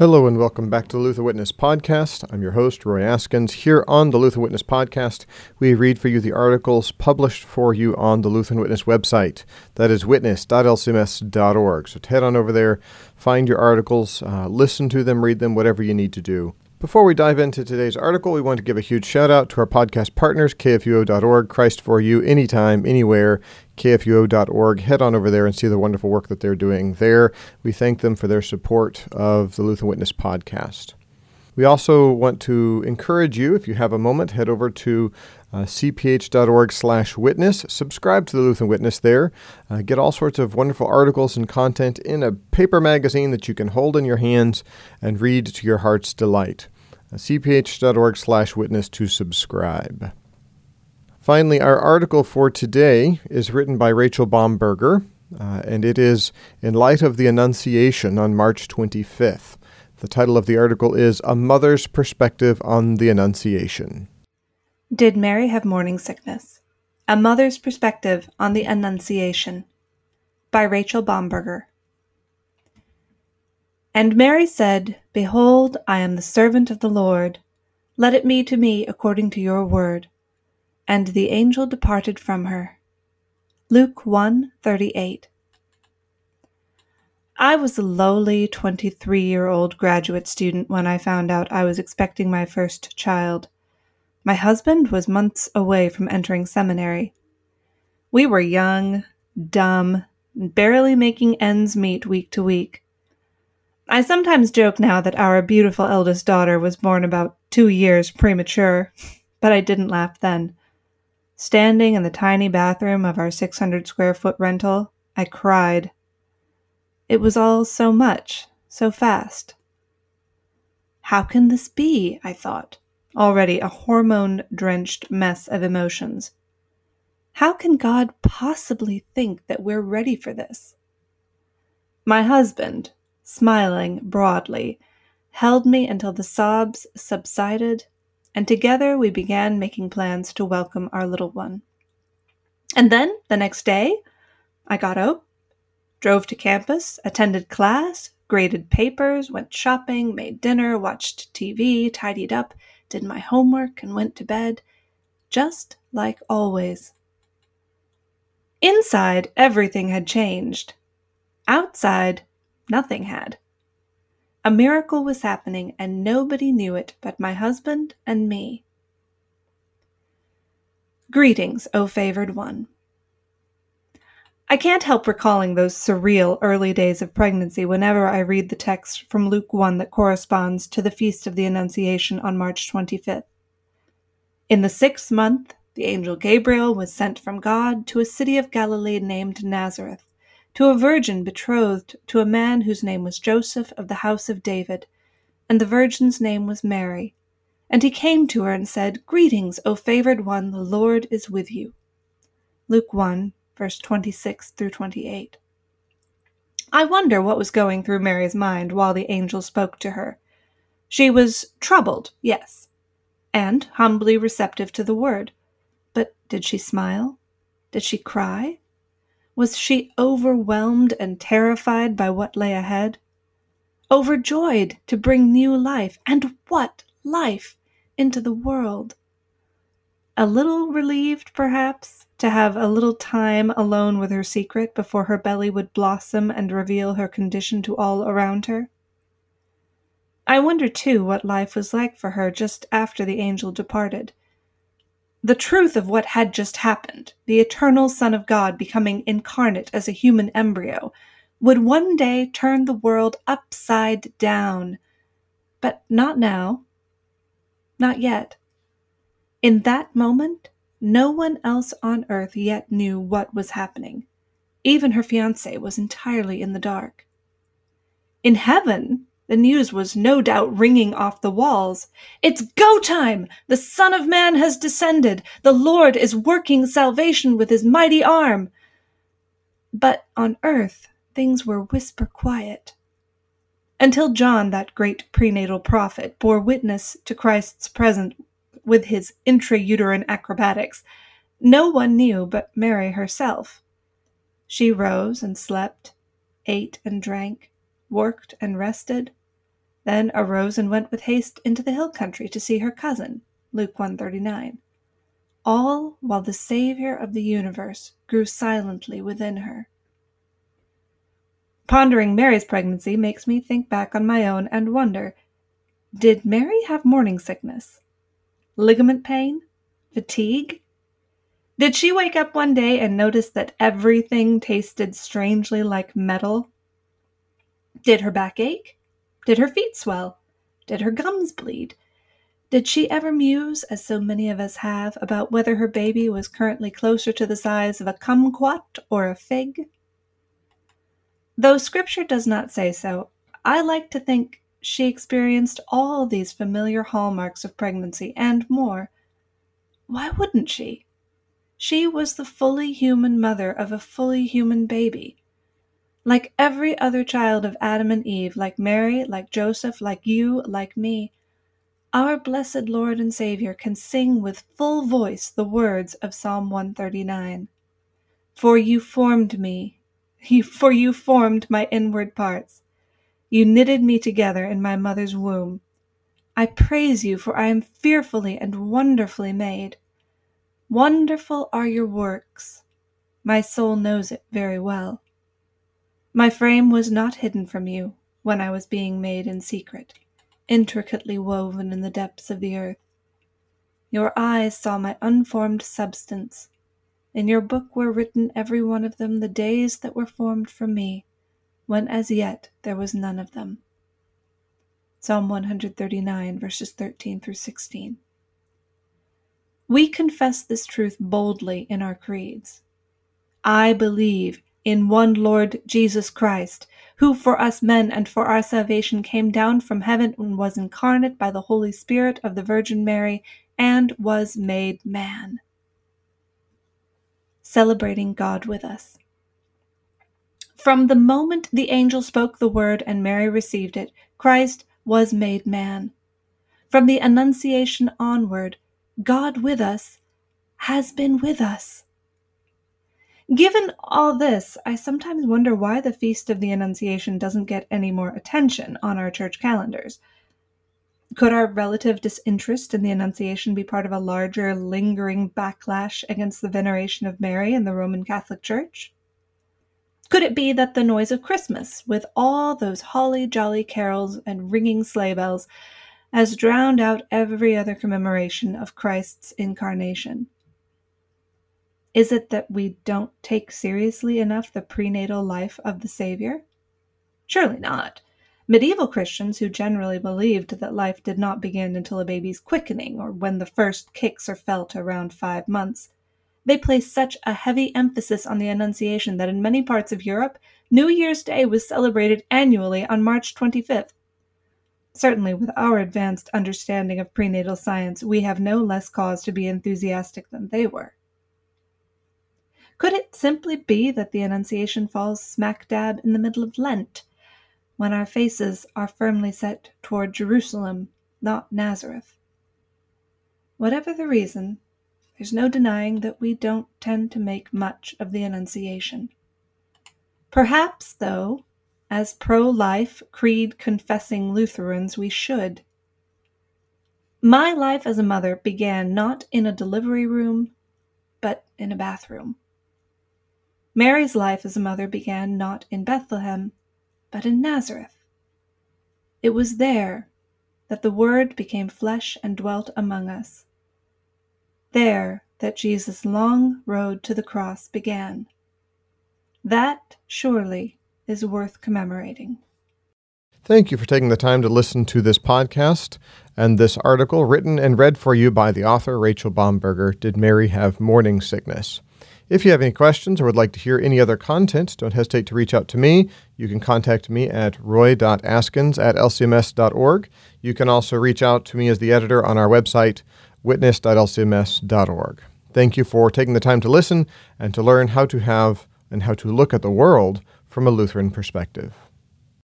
Hello and welcome back to the Lutheran Witness Podcast. I'm your host, Roy Askins. Here on the Lutheran Witness Podcast, we read for you the articles published for you on the Lutheran Witness website. That is witness.lcms.org. So head on over there, find your articles, uh, listen to them, read them, whatever you need to do. Before we dive into today's article, we want to give a huge shout out to our podcast partners, kfuo.org, Christ for You, anytime, anywhere, kfuo.org. Head on over there and see the wonderful work that they're doing there. We thank them for their support of the Lutheran Witness podcast. We also want to encourage you, if you have a moment, head over to uh, cph.org slash witness. Subscribe to the Lutheran Witness there. Uh, get all sorts of wonderful articles and content in a paper magazine that you can hold in your hands and read to your heart's delight. Cph.org slash witness to subscribe. Finally, our article for today is written by Rachel Bomberger, uh, and it is In Light of the Annunciation on March 25th. The title of the article is A Mother's Perspective on the Annunciation. Did Mary have morning sickness? A Mother's Perspective on the Annunciation by Rachel Bomberger. And Mary said, Behold, I am the servant of the Lord. Let it be to me according to your word. And the angel departed from her. Luke 1 38. I was a lowly 23 year old graduate student when I found out I was expecting my first child. My husband was months away from entering seminary. We were young, dumb, barely making ends meet week to week. I sometimes joke now that our beautiful eldest daughter was born about two years premature, but I didn't laugh then. Standing in the tiny bathroom of our 600 square foot rental, I cried it was all so much, so fast. How can this be? I thought, already a hormone drenched mess of emotions. How can God possibly think that we're ready for this? My husband, smiling broadly, held me until the sobs subsided, and together we began making plans to welcome our little one. And then, the next day, I got up, drove to campus, attended class, graded papers, went shopping, made dinner, watched TV, tidied up, did my homework, and went to bed, just like always. Inside, everything had changed. Outside, nothing had. A miracle was happening, and nobody knew it but my husband and me. Greetings, O favored one. I can't help recalling those surreal early days of pregnancy whenever I read the text from Luke 1 that corresponds to the Feast of the Annunciation on March 25th. In the sixth month, the angel Gabriel was sent from God to a city of Galilee named Nazareth, to a virgin betrothed to a man whose name was Joseph of the house of David, and the virgin's name was Mary. And he came to her and said, Greetings, O favored one, the Lord is with you. Luke 1, verse 26 through 28. I wonder what was going through Mary's mind while the angel spoke to her. She was troubled, yes, and humbly receptive to the word. But did she smile? Did she cry? Was she overwhelmed and terrified by what lay ahead? Overjoyed to bring new life, and what life, into the world? A little relieved, perhaps, to have a little time alone with her secret before her belly would blossom and reveal her condition to all around her? I wonder, too, what life was like for her just after the angel departed. The truth of what had just happened, the eternal Son of God becoming incarnate as a human embryo, would one day turn the world upside down. But not now. Not yet. In that moment, no one else on earth yet knew what was happening. Even her fiance was entirely in the dark. In heaven, the news was no doubt ringing off the walls. It's go time! The Son of Man has descended! The Lord is working salvation with his mighty arm! But on earth, things were whisper quiet. Until John, that great prenatal prophet, bore witness to Christ's presence with his intrauterine acrobatics, no one knew but Mary herself. She rose and slept, ate and drank, worked and rested, then arose and went with haste into the hill country to see her cousin. Luke 139. All while the Savior of the universe grew silently within her. Pondering Mary's pregnancy makes me think back on my own and wonder did Mary have morning sickness? Ligament pain? Fatigue? Did she wake up one day and notice that everything tasted strangely like metal? Did her back ache? Did her feet swell? Did her gums bleed? Did she ever muse, as so many of us have, about whether her baby was currently closer to the size of a kumquat or a fig? Though Scripture does not say so, I like to think she experienced all these familiar hallmarks of pregnancy and more. Why wouldn't she? She was the fully human mother of a fully human baby. Like every other child of Adam and Eve, like Mary, like Joseph, like you, like me, our blessed Lord and Savior can sing with full voice the words of Psalm 139 For you formed me, for you formed my inward parts. You knitted me together in my mother's womb. I praise you, for I am fearfully and wonderfully made. Wonderful are your works. My soul knows it very well. My frame was not hidden from you when I was being made in secret, intricately woven in the depths of the earth. Your eyes saw my unformed substance. In your book were written every one of them the days that were formed for me when as yet there was none of them. Psalm 139, verses 13 through 16. We confess this truth boldly in our creeds. I believe in one Lord Jesus Christ, who for us men and for our salvation came down from heaven and was incarnate by the Holy Spirit of the Virgin Mary and was made man. Celebrating God with us. From the moment the angel spoke the word and Mary received it, Christ was made man. From the Annunciation onward, God with us has been with us. Given all this, I sometimes wonder why the Feast of the Annunciation doesn't get any more attention on our church calendars. Could our relative disinterest in the Annunciation be part of a larger, lingering backlash against the veneration of Mary in the Roman Catholic Church? Could it be that the noise of Christmas, with all those holly jolly carols and ringing sleigh bells, has drowned out every other commemoration of Christ's incarnation? Is it that we don't take seriously enough the prenatal life of the Savior? Surely not. Medieval Christians, who generally believed that life did not begin until a baby's quickening or when the first kicks are felt around five months, they placed such a heavy emphasis on the Annunciation that in many parts of Europe, New Year's Day was celebrated annually on March 25th. Certainly, with our advanced understanding of prenatal science, we have no less cause to be enthusiastic than they were. Could it simply be that the Annunciation falls smack dab in the middle of Lent, when our faces are firmly set toward Jerusalem, not Nazareth? Whatever the reason, there's no denying that we don't tend to make much of the Annunciation. Perhaps, though, as pro life, creed confessing Lutherans, we should. My life as a mother began not in a delivery room, but in a bathroom. Mary's life as a mother began not in Bethlehem, but in Nazareth. It was there that the Word became flesh and dwelt among us there that Jesus' long road to the cross began. That, surely, is worth commemorating. Thank you for taking the time to listen to this podcast and this article written and read for you by the author Rachel Bomberger Did Mary Have Morning Sickness? If you have any questions or would like to hear any other content, don't hesitate to reach out to me. You can contact me at roy.askins at lcms.org. You can also reach out to me as the editor on our website, witness.lcms.org. Thank you for taking the time to listen and to learn how to have and how to look at the world from a Lutheran perspective.